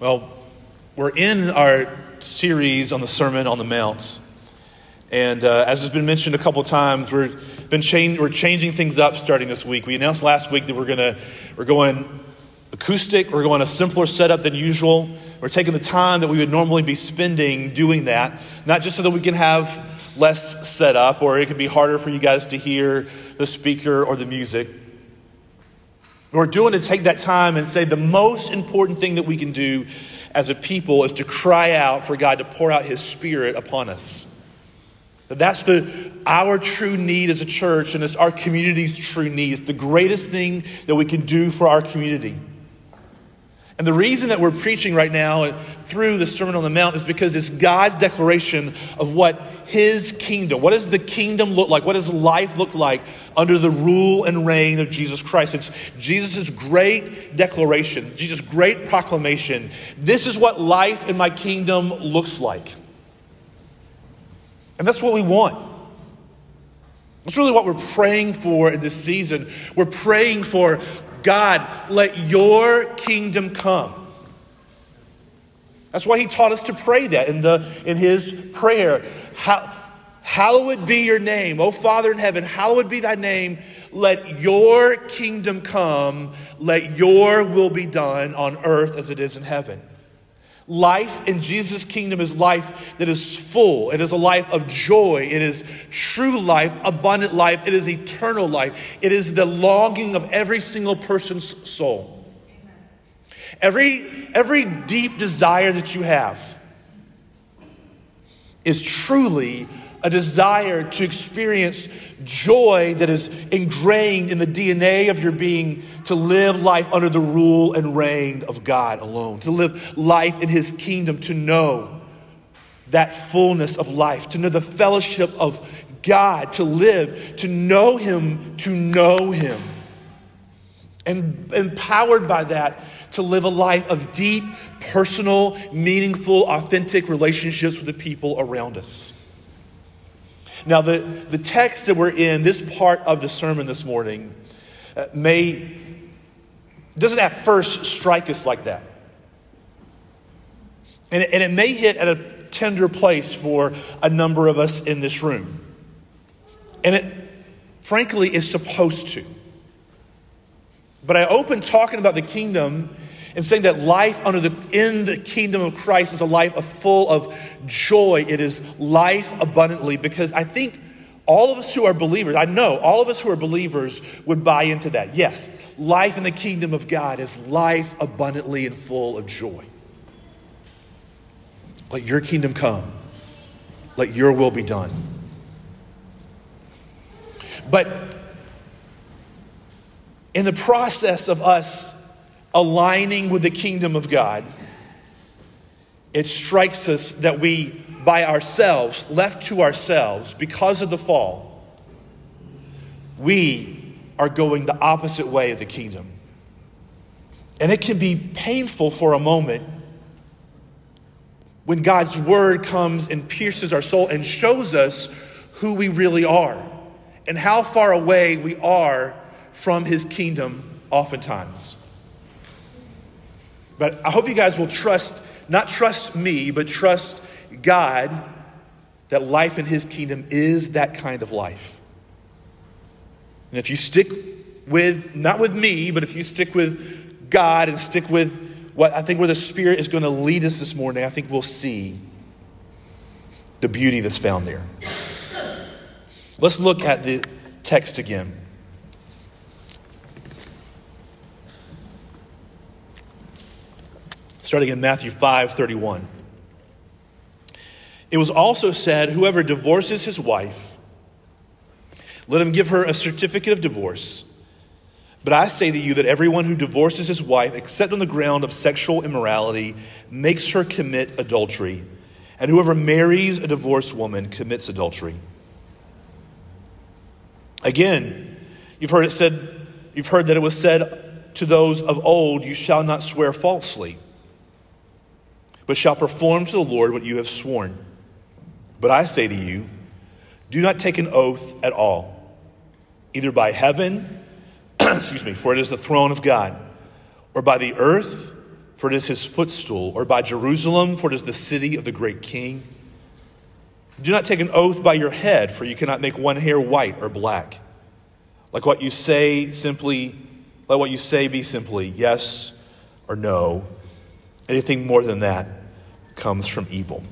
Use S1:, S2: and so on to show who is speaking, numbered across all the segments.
S1: Well, we're in our series on the Sermon on the Mount. And uh, as has been mentioned a couple times, we're, been change, we're changing things up starting this week. We announced last week that we're, gonna, we're going acoustic, we're going a simpler setup than usual. We're taking the time that we would normally be spending doing that, not just so that we can have less setup or it could be harder for you guys to hear the speaker or the music. We're doing to take that time and say the most important thing that we can do as a people is to cry out for God to pour out His Spirit upon us. That's the our true need as a church, and it's our community's true need. It's the greatest thing that we can do for our community. And the reason that we're preaching right now through the Sermon on the Mount is because it's God's declaration of what His kingdom, what does the kingdom look like? What does life look like under the rule and reign of Jesus Christ? It's Jesus' great declaration, Jesus' great proclamation. This is what life in my kingdom looks like. And that's what we want. That's really what we're praying for in this season. We're praying for God, let your kingdom come. That's why he taught us to pray that in, the, in his prayer. How, hallowed be your name. O Father in heaven, hallowed be thy name. Let your kingdom come. Let your will be done on earth as it is in heaven. Life in Jesus' kingdom is life that is full. It is a life of joy. It is true life, abundant life. It is eternal life. It is the longing of every single person's soul. Every, every deep desire that you have is truly a desire to experience joy that is ingrained in the DNA of your being to live life under the rule and reign of God alone, to live life in His kingdom, to know that fullness of life, to know the fellowship of God, to live, to know Him, to know Him. And empowered by that, to live a life of deep, personal, meaningful, authentic relationships with the people around us. Now, the, the text that we're in, this part of the sermon this morning, uh, may, doesn't at first strike us like that. And it, and it may hit at a tender place for a number of us in this room. And it, frankly, is supposed to. But I open talking about the kingdom and saying that life under the, in the kingdom of Christ is a life of full of joy. It is life abundantly because I think all of us who are believers, I know all of us who are believers would buy into that. Yes, life in the kingdom of God is life abundantly and full of joy. Let your kingdom come. Let your will be done. But in the process of us aligning with the kingdom of God, it strikes us that we, by ourselves, left to ourselves, because of the fall, we are going the opposite way of the kingdom. And it can be painful for a moment when God's word comes and pierces our soul and shows us who we really are and how far away we are from his kingdom oftentimes. But I hope you guys will trust, not trust me, but trust God that life in his kingdom is that kind of life. And if you stick with, not with me, but if you stick with God and stick with what I think where the Spirit is going to lead us this morning, I think we'll see the beauty that's found there. Let's look at the text again. Starting in Matthew 5 31. It was also said, Whoever divorces his wife, let him give her a certificate of divorce. But I say to you that everyone who divorces his wife, except on the ground of sexual immorality, makes her commit adultery. And whoever marries a divorced woman commits adultery. Again, you've heard it said, you've heard that it was said to those of old, You shall not swear falsely but shall perform to the Lord what you have sworn. But I say to you, do not take an oath at all, either by heaven, excuse me, for it is the throne of God, or by the earth, for it is his footstool, or by Jerusalem, for it is the city of the great king. Do not take an oath by your head, for you cannot make one hair white or black. Like what you say, simply, let what you say be simply yes or no. Anything more than that comes from evil.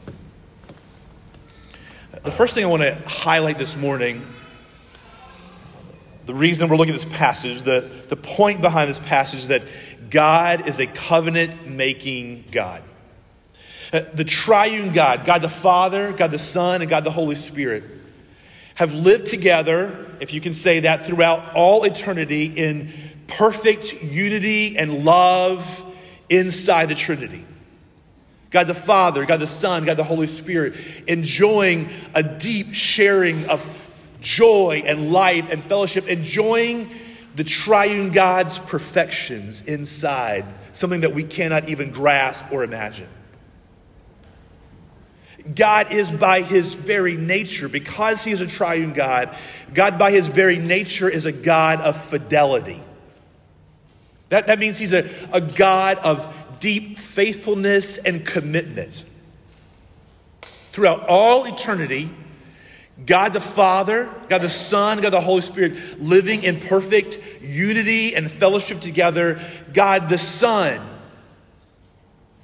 S1: The first thing I want to highlight this morning, the reason we're looking at this passage, the, the point behind this passage is that God is a covenant making God. Uh, the triune God, God the Father, God the Son, and God the Holy Spirit, have lived together, if you can say that, throughout all eternity in perfect unity and love inside the Trinity. God the Father, God the Son, God the Holy Spirit, enjoying a deep sharing of joy and life and fellowship, enjoying the triune God's perfections inside, something that we cannot even grasp or imagine. God is by his very nature, because he is a triune God, God by his very nature is a God of fidelity. That, that means he's a, a God of deep faithfulness and commitment. Throughout all eternity, God the Father, God the Son, God the Holy Spirit living in perfect unity and fellowship together. God the Son,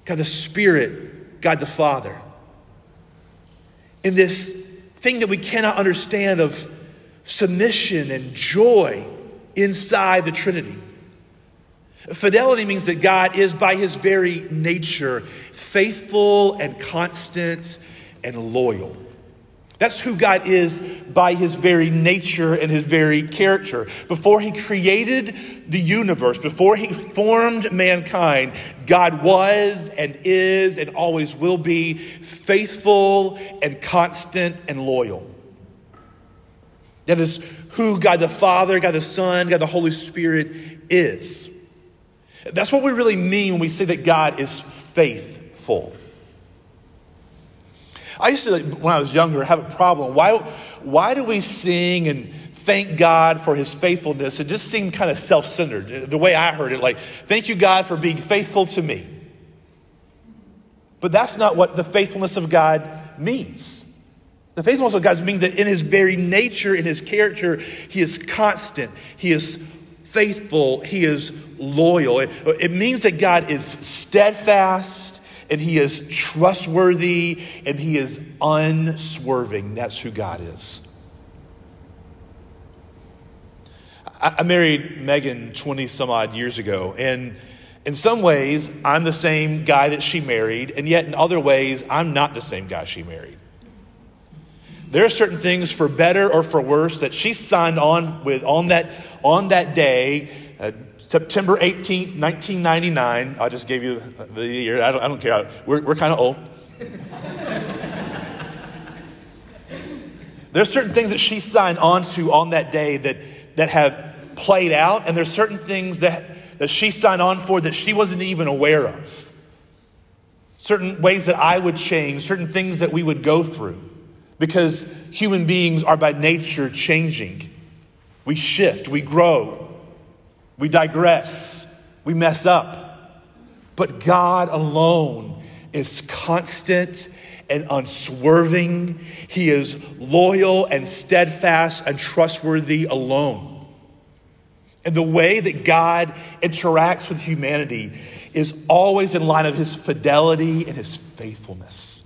S1: God the Spirit, God the Father. In this thing that we cannot understand of submission and joy inside the Trinity. Fidelity means that God is, by his very nature, faithful and constant and loyal. That's who God is by his very nature and his very character. Before he created the universe, before he formed mankind, God was and is and always will be faithful and constant and loyal. That is who God the Father, God the Son, God the Holy Spirit is. That's what we really mean when we say that God is faithful. I used to, when I was younger, have a problem. Why, why do we sing and thank God for his faithfulness? It just seemed kind of self centered. The way I heard it, like, thank you, God, for being faithful to me. But that's not what the faithfulness of God means. The faithfulness of God means that in his very nature, in his character, he is constant, he is faithful, he is loyal. It, it means that God is steadfast and he is trustworthy and he is unswerving. That's who God is. I, I married Megan 20 some odd years ago, and in some ways, I'm the same guy that she married, and yet in other ways, I'm not the same guy she married. There are certain things, for better or for worse, that she signed on with on that, on that day September 18th, 1999. I just gave you the year. I don't, I don't care. We're, we're kind of old. there's certain things that she signed on to on that day that, that have played out, and there's certain things that, that she signed on for that she wasn't even aware of. Certain ways that I would change, certain things that we would go through, because human beings are by nature changing. We shift, we grow, we digress, we mess up. But God alone is constant and unswerving. He is loyal and steadfast and trustworthy alone. And the way that God interacts with humanity is always in line of his fidelity and his faithfulness.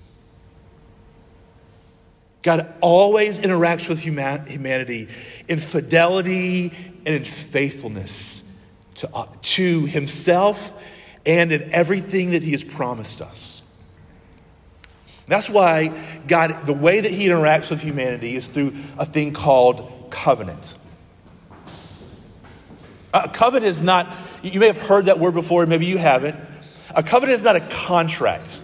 S1: God always interacts with humanity in fidelity and in faithfulness to, uh, to himself and in everything that he has promised us. That's why God, the way that he interacts with humanity is through a thing called covenant. A covenant is not, you may have heard that word before, maybe you haven't. A covenant is not a contract.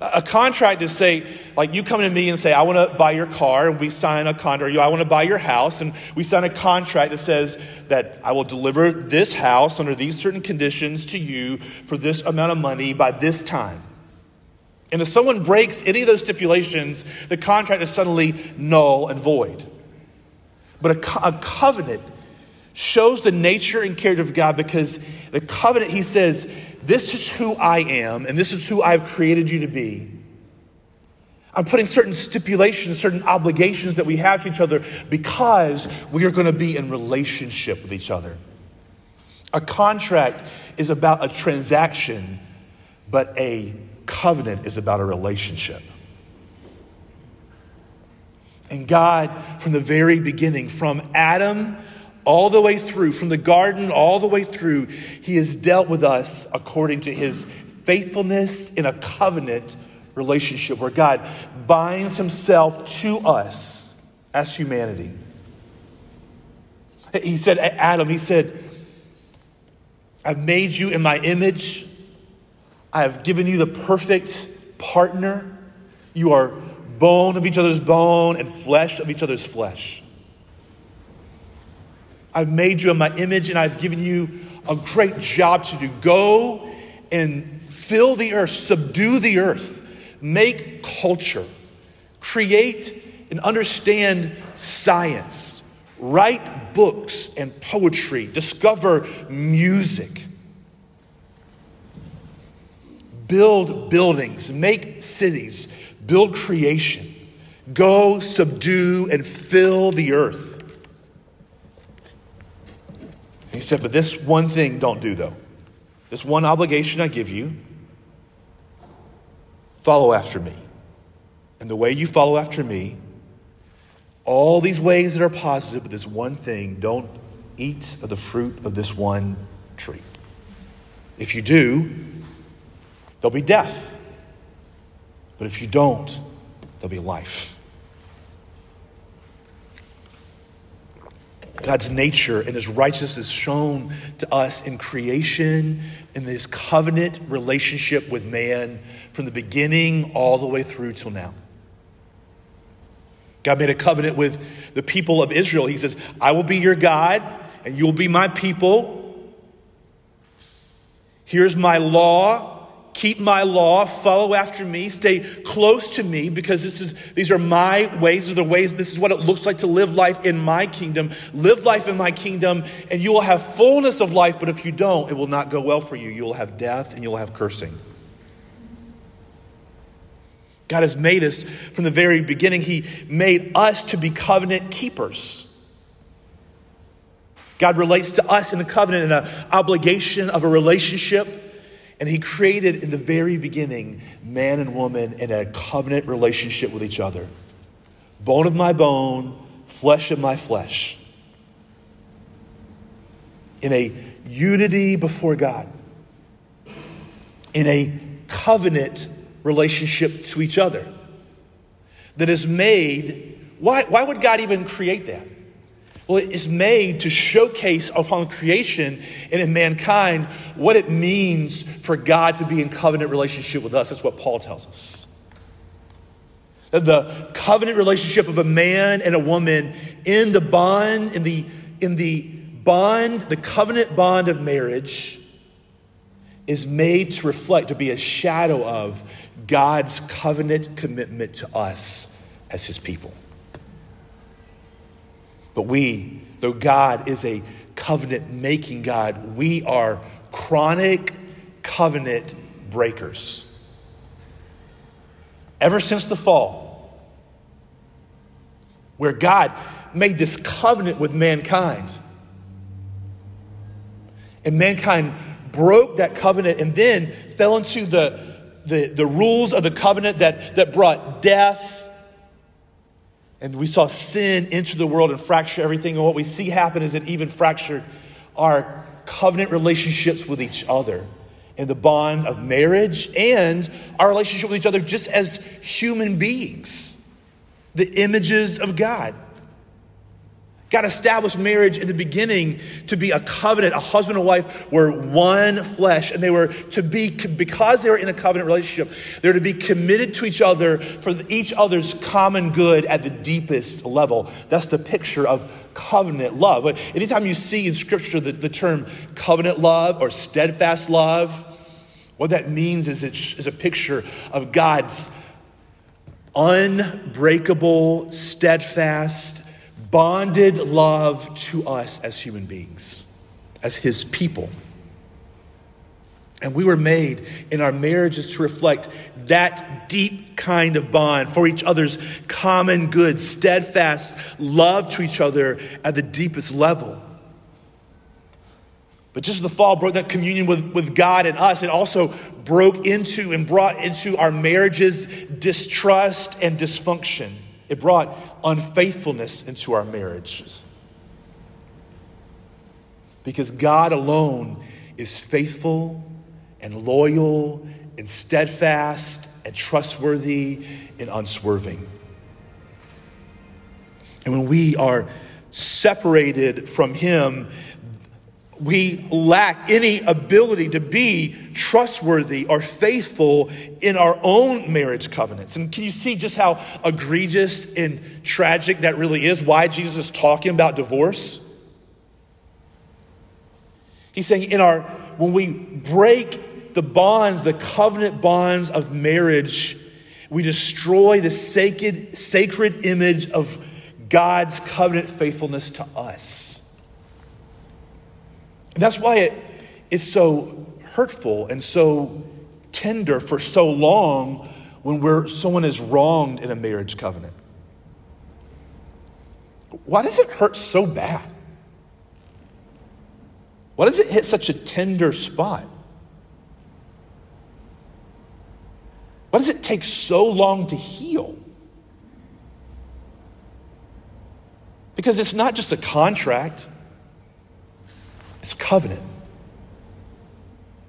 S1: A contract is say, like you come to me and say, I want to buy your car, and we sign a contract, I want to buy your house, and we sign a contract that says that I will deliver this house under these certain conditions to you for this amount of money by this time. And if someone breaks any of those stipulations, the contract is suddenly null and void. But a, co- a covenant shows the nature and character of God because the covenant, he says, this is who I am, and this is who I've created you to be. I'm putting certain stipulations, certain obligations that we have to each other because we are going to be in relationship with each other. A contract is about a transaction, but a covenant is about a relationship. And God, from the very beginning, from Adam all the way through, from the garden all the way through, He has dealt with us according to His faithfulness in a covenant relationship where God binds Himself to us as humanity. He said, Adam, He said, I've made you in my image. I have given you the perfect partner. You are bone of each other's bone and flesh of each other's flesh. I've made you in my image and I've given you a great job to do. Go and fill the earth, subdue the earth, make culture, create and understand science, write books and poetry, discover music, build buildings, make cities, build creation, go subdue and fill the earth. He said, But this one thing don't do, though. This one obligation I give you follow after me. And the way you follow after me, all these ways that are positive, but this one thing don't eat of the fruit of this one tree. If you do, there'll be death. But if you don't, there'll be life. God's nature and his righteousness shown to us in creation, in this covenant relationship with man from the beginning all the way through till now. God made a covenant with the people of Israel. He says, I will be your God, and you'll be my people. Here's my law keep my law, follow after me, stay close to me because this is these are my ways, are the ways this is what it looks like to live life in my kingdom. Live life in my kingdom and you will have fullness of life, but if you don't, it will not go well for you. You will have death and you'll have cursing. God has made us from the very beginning. He made us to be covenant keepers. God relates to us in a covenant and an obligation of a relationship and he created in the very beginning man and woman in a covenant relationship with each other. Bone of my bone, flesh of my flesh. In a unity before God. In a covenant relationship to each other. That is made. Why, why would God even create that? Well, it is made to showcase upon creation and in mankind what it means for God to be in covenant relationship with us. That's what Paul tells us. That The covenant relationship of a man and a woman in the bond, in the, in the bond, the covenant bond of marriage is made to reflect, to be a shadow of God's covenant commitment to us as his people. But we, though God is a covenant making God, we are chronic covenant breakers. Ever since the fall, where God made this covenant with mankind, and mankind broke that covenant and then fell into the, the, the rules of the covenant that, that brought death and we saw sin enter the world and fracture everything. And what we see happen is it even fractured our covenant relationships with each other in the bond of marriage and our relationship with each other just as human beings, the images of God. God established marriage in the beginning to be a covenant. A husband and wife were one flesh, and they were to be, because they were in a covenant relationship, they're to be committed to each other for each other's common good at the deepest level. That's the picture of covenant love. Anytime you see in Scripture the, the term covenant love or steadfast love, what that means is it's a picture of God's unbreakable, steadfast, bonded love to us as human beings, as his people. And we were made in our marriages to reflect that deep kind of bond for each other's common good, steadfast love to each other at the deepest level. But just as the fall broke that communion with, with God and us, it also broke into and brought into our marriages distrust and dysfunction. It brought unfaithfulness into our marriages. Because God alone is faithful and loyal and steadfast and trustworthy and unswerving. And when we are separated from Him, we lack any ability to be trustworthy or faithful in our own marriage covenants. And can you see just how egregious and tragic that really is? Why Jesus is talking about divorce? He's saying in our when we break the bonds, the covenant bonds of marriage, we destroy the sacred, sacred image of God's covenant faithfulness to us. And that's why it, it's so hurtful and so tender for so long when we're, someone is wronged in a marriage covenant. Why does it hurt so bad? Why does it hit such a tender spot? Why does it take so long to heal? Because it's not just a contract. It's a covenant.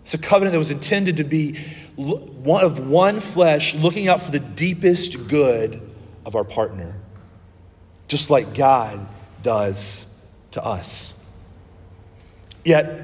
S1: It's a covenant that was intended to be one of one flesh, looking out for the deepest good of our partner, just like God does to us. Yet,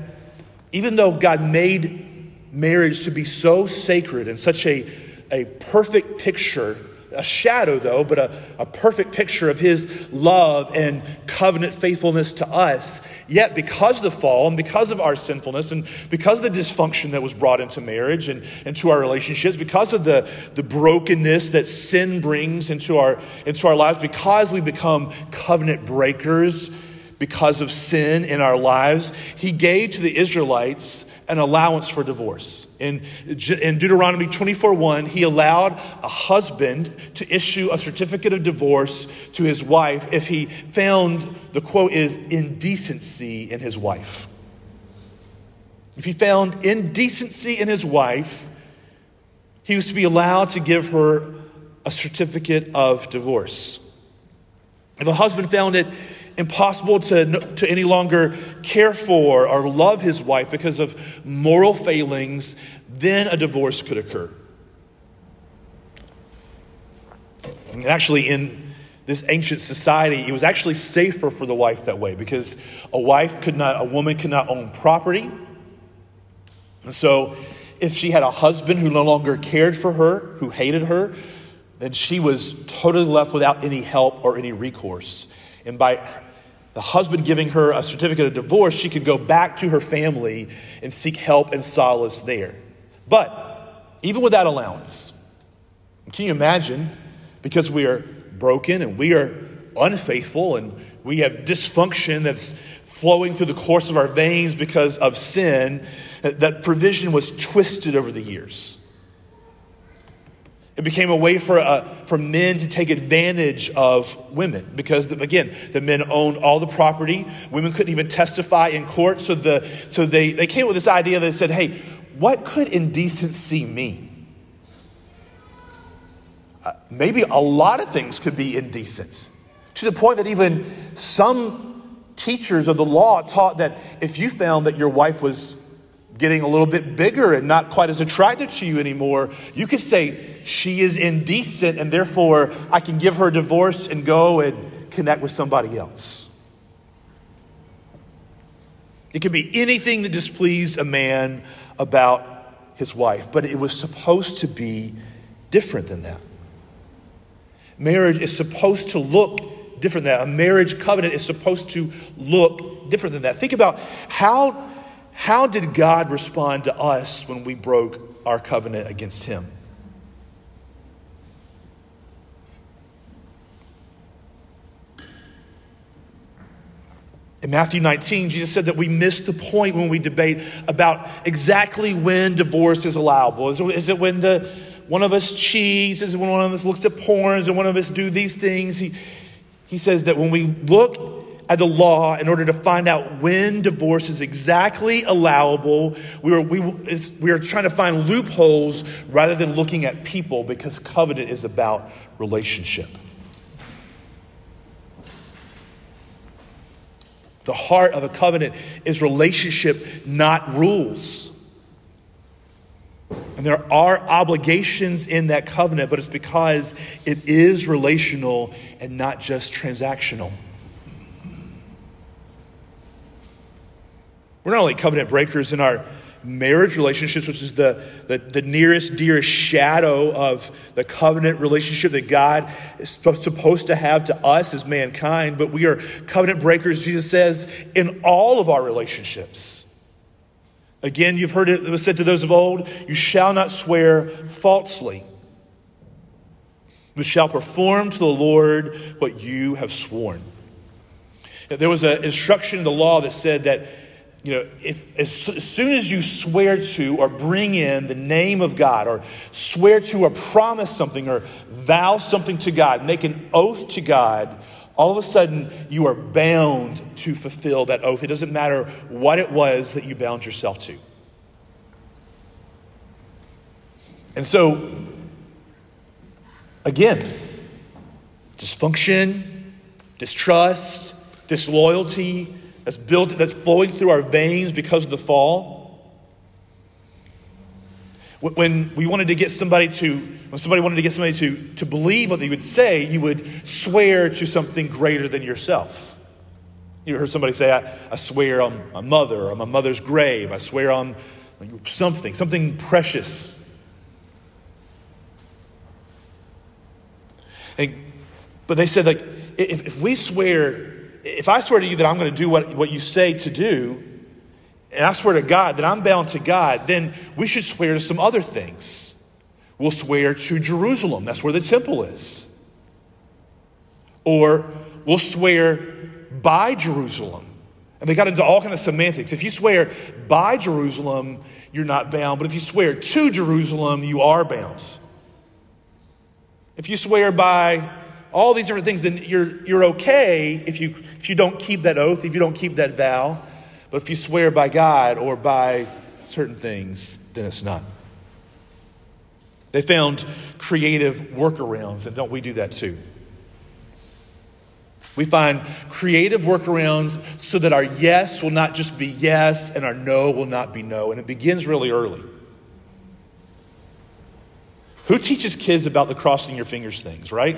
S1: even though God made marriage to be so sacred and such a, a perfect picture a shadow, though, but a, a perfect picture of his love and covenant faithfulness to us. Yet, because of the fall and because of our sinfulness and because of the dysfunction that was brought into marriage and into our relationships, because of the, the brokenness that sin brings into our, into our lives, because we become covenant breakers because of sin in our lives, he gave to the Israelites an allowance for divorce. In, in Deuteronomy 24 1, he allowed a husband to issue a certificate of divorce to his wife if he found, the quote is, indecency in his wife. If he found indecency in his wife, he was to be allowed to give her a certificate of divorce. If a husband found it impossible to, to any longer care for or love his wife because of moral failings, then a divorce could occur. And actually, in this ancient society, it was actually safer for the wife that way because a wife could not, a woman could not own property. And so, if she had a husband who no longer cared for her, who hated her, then she was totally left without any help or any recourse. And by the husband giving her a certificate of divorce, she could go back to her family and seek help and solace there. But even with that allowance, can you imagine? Because we are broken and we are unfaithful and we have dysfunction that's flowing through the course of our veins because of sin, that provision was twisted over the years. It became a way for, uh, for men to take advantage of women because, the, again, the men owned all the property. Women couldn't even testify in court. So, the, so they, they came with this idea that said, hey, what could indecency mean? Uh, maybe a lot of things could be indecent to the point that even some teachers of the law taught that if you found that your wife was getting a little bit bigger and not quite as attracted to you anymore, you could say, she is indecent and therefore I can give her a divorce and go and connect with somebody else. It could be anything that displeased a man about his wife, but it was supposed to be different than that. Marriage is supposed to look different than that. A marriage covenant is supposed to look different than that. Think about how how did God respond to us when we broke our covenant against Him? In Matthew 19, Jesus said that we miss the point when we debate about exactly when divorce is allowable. Is it, when the, one of us cheats? Is it when one of us looks at porn? Is it one of us do these things? He, he says that when we look at the law in order to find out when divorce is exactly allowable. We are, we, we are trying to find loopholes rather than looking at people because covenant is about relationship. The heart of a covenant is relationship, not rules. And there are obligations in that covenant, but it's because it is relational and not just transactional. We're not only covenant breakers in our marriage relationships, which is the, the, the, nearest, dearest shadow of the covenant relationship that God is supposed to have to us as mankind, but we are covenant breakers, Jesus says, in all of our relationships. Again, you've heard it it was said to those of old, you shall not swear falsely. You shall perform to the Lord what you have sworn. There was an instruction in the law that said that you know, if, as, as soon as you swear to or bring in the name of God or swear to or promise something or vow something to God, make an oath to God, all of a sudden you are bound to fulfill that oath. It doesn't matter what it was that you bound yourself to. And so, again, dysfunction, distrust, disloyalty, that's built, that's flowing through our veins because of the fall. When we wanted to get somebody to, when somebody wanted to get somebody to, to believe what they would say, you would swear to something greater than yourself. You heard somebody say, I, I swear on my mother, on my mother's grave. I swear on something, something precious. And, but they said, like, if, if we swear if I swear to you that I'm going to do what, what you say to do, and I swear to God that I'm bound to God, then we should swear to some other things. We'll swear to Jerusalem, that's where the temple is. Or we'll swear by Jerusalem. And they got into all kind of semantics. If you swear by Jerusalem, you're not bound. But if you swear to Jerusalem, you are bound. If you swear by all these different things, then you're, you're okay if you, if you don't keep that oath, if you don't keep that vow. But if you swear by God or by certain things, then it's not. They found creative workarounds, and don't we do that too? We find creative workarounds so that our yes will not just be yes and our no will not be no. And it begins really early. Who teaches kids about the crossing your fingers things, right?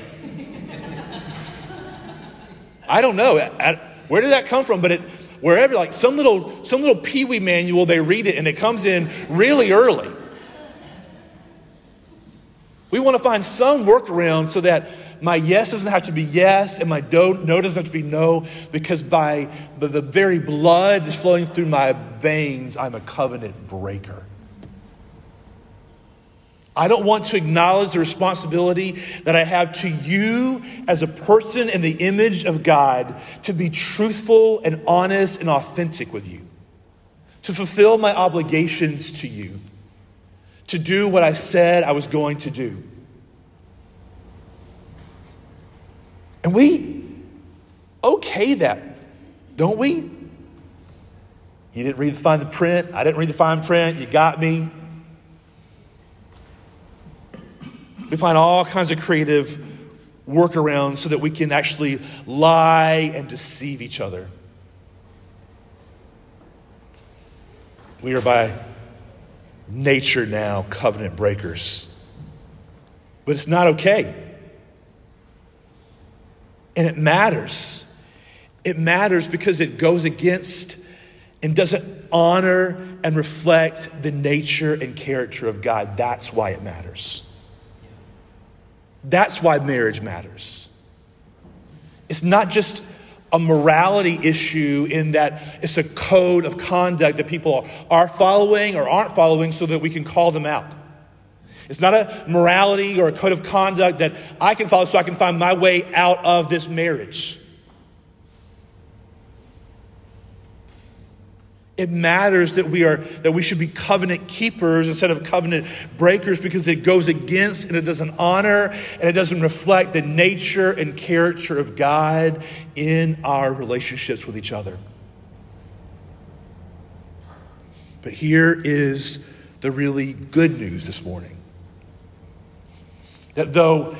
S1: I don't know. Where did that come from? But it, wherever, like some little, some little peewee manual, they read it and it comes in really early. We want to find some workaround so that my yes doesn't have to be yes and my no, no doesn't have to be no because by the very blood that's flowing through my veins, I'm a covenant breaker. I don't want to acknowledge the responsibility that I have to you as a person in the image of God to be truthful and honest and authentic with you, to fulfill my obligations to you, to do what I said I was going to do. And we okay that, don't we? You didn't read the fine print. I didn't read the fine print. You got me. We find all kinds of creative workarounds so that we can actually lie and deceive each other. We are by nature now covenant breakers. But it's not okay. And it matters. It matters because it goes against and doesn't honor and reflect the nature and character of God. That's why it matters. That's why marriage matters. It's not just a morality issue in that it's a code of conduct that people are following or aren't following so that we can call them out. It's not a morality or a code of conduct that I can follow so I can find my way out of this marriage. It matters that we are that we should be covenant keepers instead of covenant breakers because it goes against and it doesn't honor and it doesn't reflect the nature and character of God in our relationships with each other. But here is the really good news this morning. That though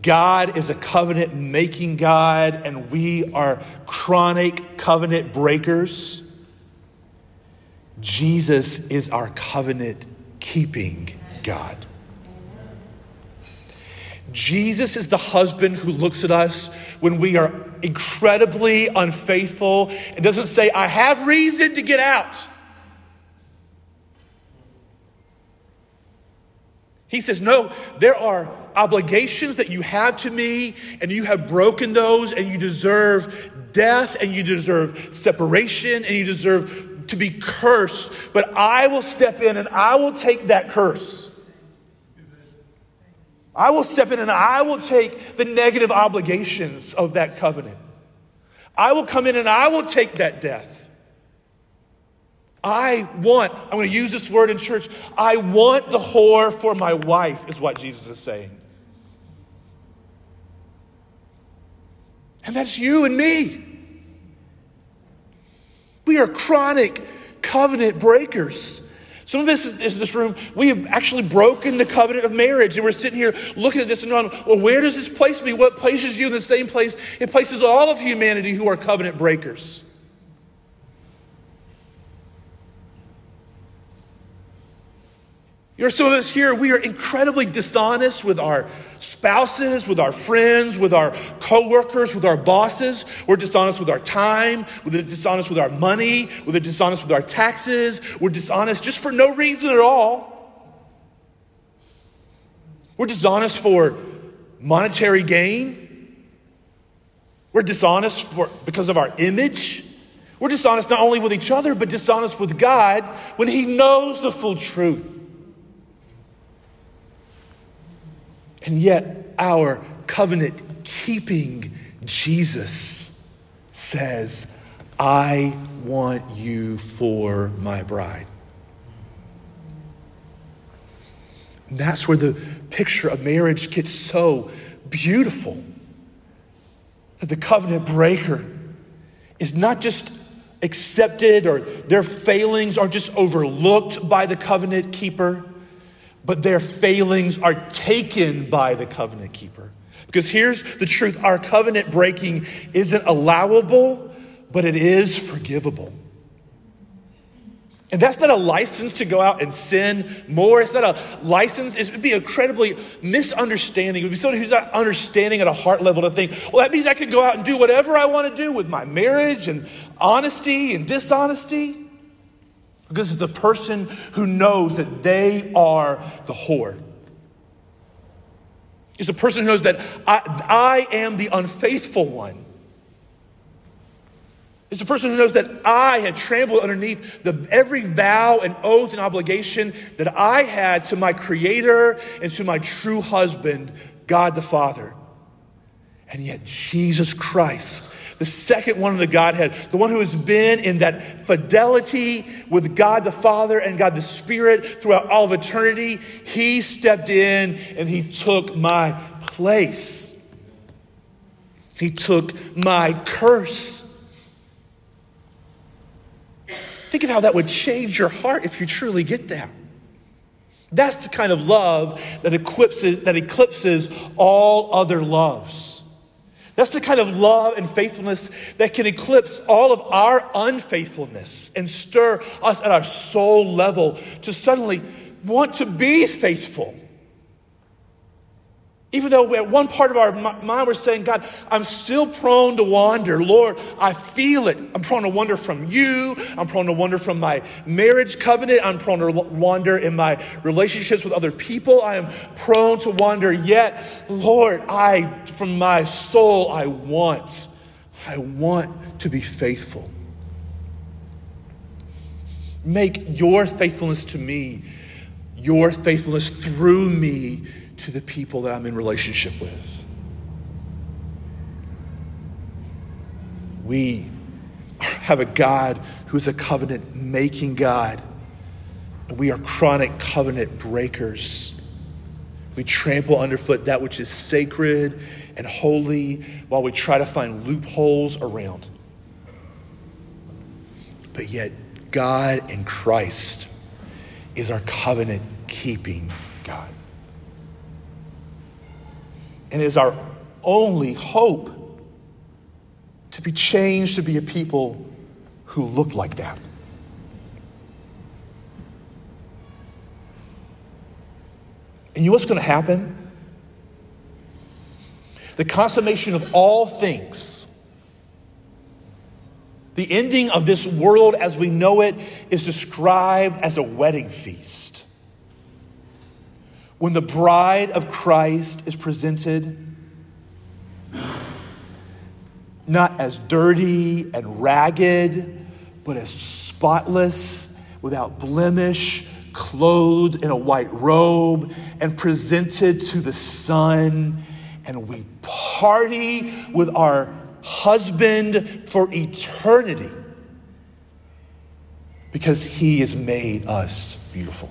S1: God is a covenant making God and we are chronic covenant breakers, Jesus is our covenant keeping God. Jesus is the husband who looks at us when we are incredibly unfaithful and doesn't say, I have reason to get out. He says, No, there are obligations that you have to me, and you have broken those, and you deserve death, and you deserve separation, and you deserve to be cursed. But I will step in and I will take that curse. I will step in and I will take the negative obligations of that covenant. I will come in and I will take that death. I want, I'm going to use this word in church, I want the whore for my wife, is what Jesus is saying. And that's you and me. We are chronic covenant breakers. Some of us in this room, we have actually broken the covenant of marriage. And we're sitting here looking at this and going, well, where does this place me? What places you in the same place? It places all of humanity who are covenant breakers. There are some of us here, we are incredibly dishonest with our spouses, with our friends, with our coworkers, with our bosses. We're dishonest with our time, we're dishonest with our money, we're dishonest with our taxes. We're dishonest just for no reason at all. We're dishonest for monetary gain. We're dishonest for, because of our image. We're dishonest not only with each other, but dishonest with God when He knows the full truth. And yet, our covenant keeping Jesus says, I want you for my bride. And that's where the picture of marriage gets so beautiful. That the covenant breaker is not just accepted or their failings are just overlooked by the covenant keeper but their failings are taken by the covenant keeper. Because here's the truth our covenant breaking isn't allowable, but it is forgivable. And that's not a license to go out and sin more. It's not a license. It would be incredibly misunderstanding. It would be someone who's not understanding at a heart level to think, well, that means I can go out and do whatever I want to do with my marriage and honesty and dishonesty. Because it's the person who knows that they are the whore. It's the person who knows that I, I am the unfaithful one. It's the person who knows that I had trampled underneath the, every vow and oath and obligation that I had to my Creator and to my true husband, God the Father. And yet, Jesus Christ the second one of the Godhead, the one who has been in that fidelity with God the Father and God the Spirit throughout all of eternity, he stepped in and he took my place. He took my curse. Think of how that would change your heart if you truly get that. That's the kind of love that eclipses, that eclipses all other loves. That's the kind of love and faithfulness that can eclipse all of our unfaithfulness and stir us at our soul level to suddenly want to be faithful. Even though at one part of our mind we're saying, God, I'm still prone to wander. Lord, I feel it. I'm prone to wander from you. I'm prone to wander from my marriage covenant. I'm prone to wander in my relationships with other people. I am prone to wander. Yet, Lord, I, from my soul, I want, I want to be faithful. Make your faithfulness to me, your faithfulness through me to the people that I'm in relationship with. We have a God who's a covenant making God. And we are chronic covenant breakers. We trample underfoot that which is sacred and holy while we try to find loopholes around. But yet, God in Christ is our covenant keeping God. And is our only hope to be changed to be a people who look like that. And you know what's going to happen? The consummation of all things, the ending of this world as we know it, is described as a wedding feast. When the bride of Christ is presented, not as dirty and ragged, but as spotless, without blemish, clothed in a white robe, and presented to the Son. And we party with our husband for eternity because he has made us beautiful.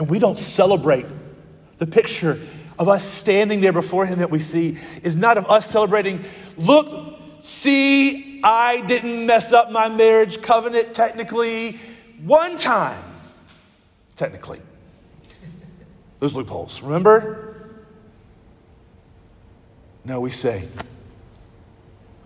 S1: And we don't celebrate the picture of us standing there before him that we see is not of us celebrating, look, see, I didn't mess up my marriage covenant technically one time. Technically. Those loopholes, remember? No, we say,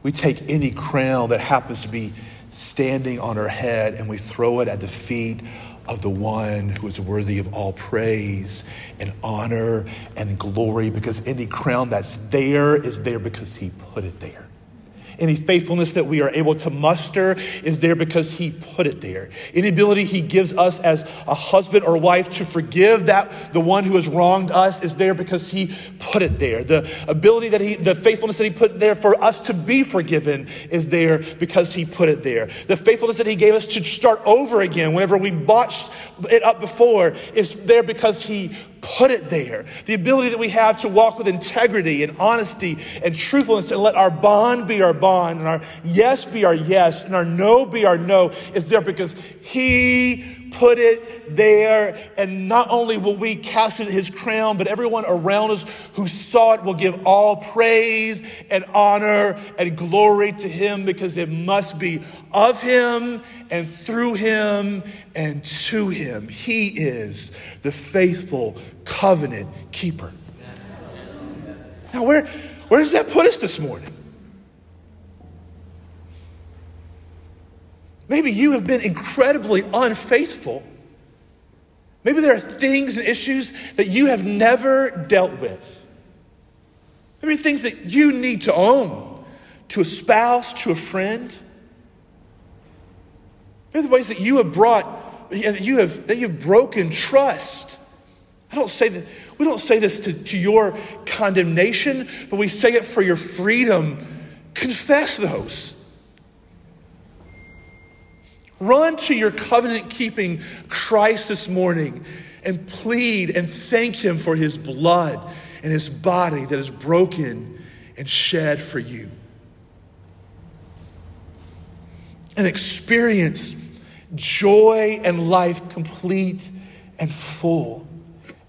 S1: we take any crown that happens to be standing on her head and we throw it at the feet of the one who is worthy of all praise and honor and glory because any crown that's there is there because he put it there. Any faithfulness that we are able to muster is there because He put it there. Any ability He gives us as a husband or wife to forgive that the one who has wronged us is there because He put it there. The ability that He, the faithfulness that He put there for us to be forgiven is there because He put it there. The faithfulness that He gave us to start over again whenever we botched it up before is there because He put it there. The ability that we have to walk with integrity and honesty and truthfulness and let our bond be our bond and our yes be our yes and our no be our no is there because He put it there. And not only will we cast it his crown, but everyone around us who saw it will give all praise and honor and glory to him because it must be of him and through him and to him. He is the faithful covenant keeper. Now, where, where does that put us this morning? Maybe you have been incredibly unfaithful. Maybe there are things and issues that you have never dealt with. Maybe things that you need to own to a spouse, to a friend. Maybe the ways that you have brought, that you have, that you've broken trust. I don't say that, we don't say this to, to your condemnation, but we say it for your freedom. Confess those. Run to your covenant keeping Christ this morning and plead and thank Him for His blood and His body that is broken and shed for you. And experience joy and life complete and full.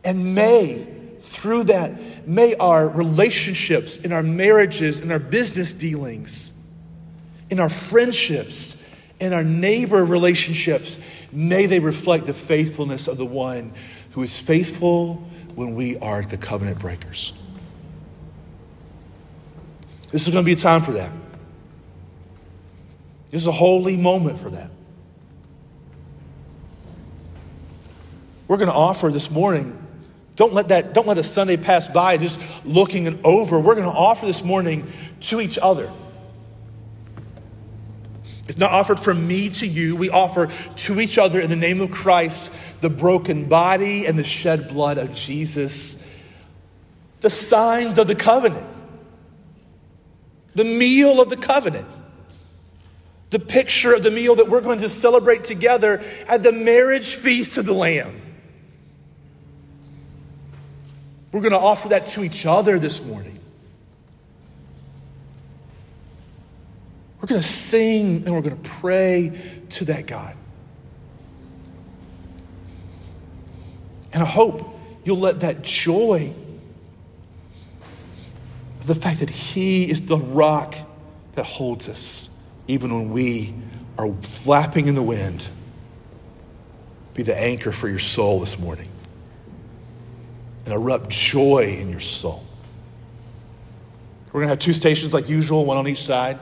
S1: And may, through that, may our relationships, in our marriages, in our business dealings, in our friendships, in our neighbor relationships, may they reflect the faithfulness of the one who is faithful when we are the covenant breakers. This is going to be a time for that. This is a holy moment for that. We're going to offer this morning. Don't let that, don't let a Sunday pass by just looking it over. We're going to offer this morning to each other. It's not offered from me to you. We offer to each other in the name of Christ the broken body and the shed blood of Jesus, the signs of the covenant, the meal of the covenant, the picture of the meal that we're going to celebrate together at the marriage feast of the Lamb. We're going to offer that to each other this morning. We're going to sing and we're going to pray to that God. And I hope you'll let that joy, the fact that He is the rock that holds us, even when we are flapping in the wind, be the anchor for your soul this morning and erupt joy in your soul. We're going to have two stations like usual, one on each side.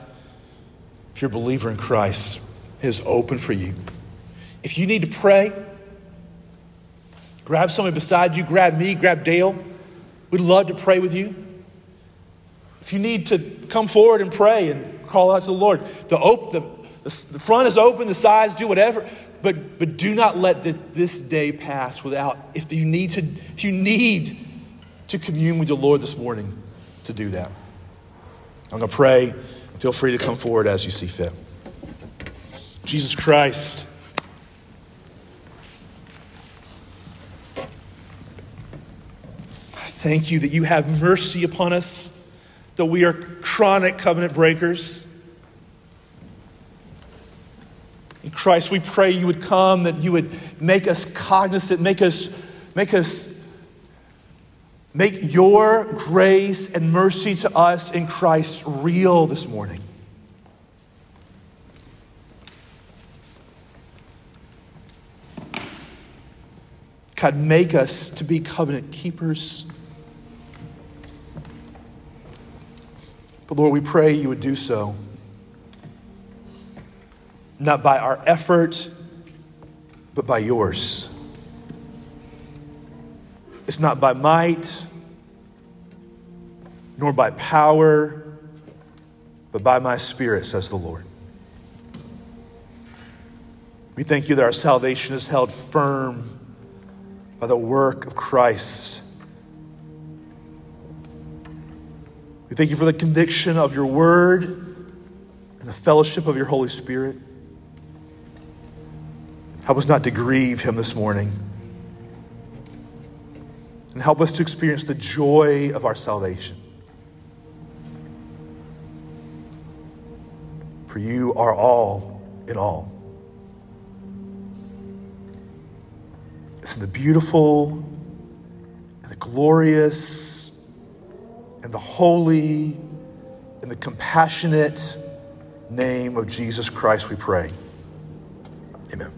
S1: If you're a believer in Christ, is open for you. If you need to pray, grab somebody beside you, grab me, grab Dale. We'd love to pray with you. If you need to come forward and pray and call out to the Lord, the, op- the, the, the front is open, the sides, do whatever. But, but do not let the, this day pass without, if you, need to, if you need to commune with the Lord this morning, to do that. I'm going to pray. Feel free to come forward as you see fit. Jesus Christ. I thank you that you have mercy upon us, that we are chronic covenant breakers. In Christ, we pray you would come, that you would make us cognizant, make us, make us, make your grace and mercy to us in Christ real this morning. God, make us to be covenant keepers. But Lord, we pray you would do so not by our effort, but by yours. It's not by might, nor by power, but by my spirit, says the Lord. We thank you that our salvation is held firm by the work of Christ. We thank you for the conviction of your word and the fellowship of your Holy Spirit. Help us not to grieve him this morning. And help us to experience the joy of our salvation. For you are all in all. It's in the beautiful and the glorious and the holy and the compassionate name of Jesus Christ we pray. Amen.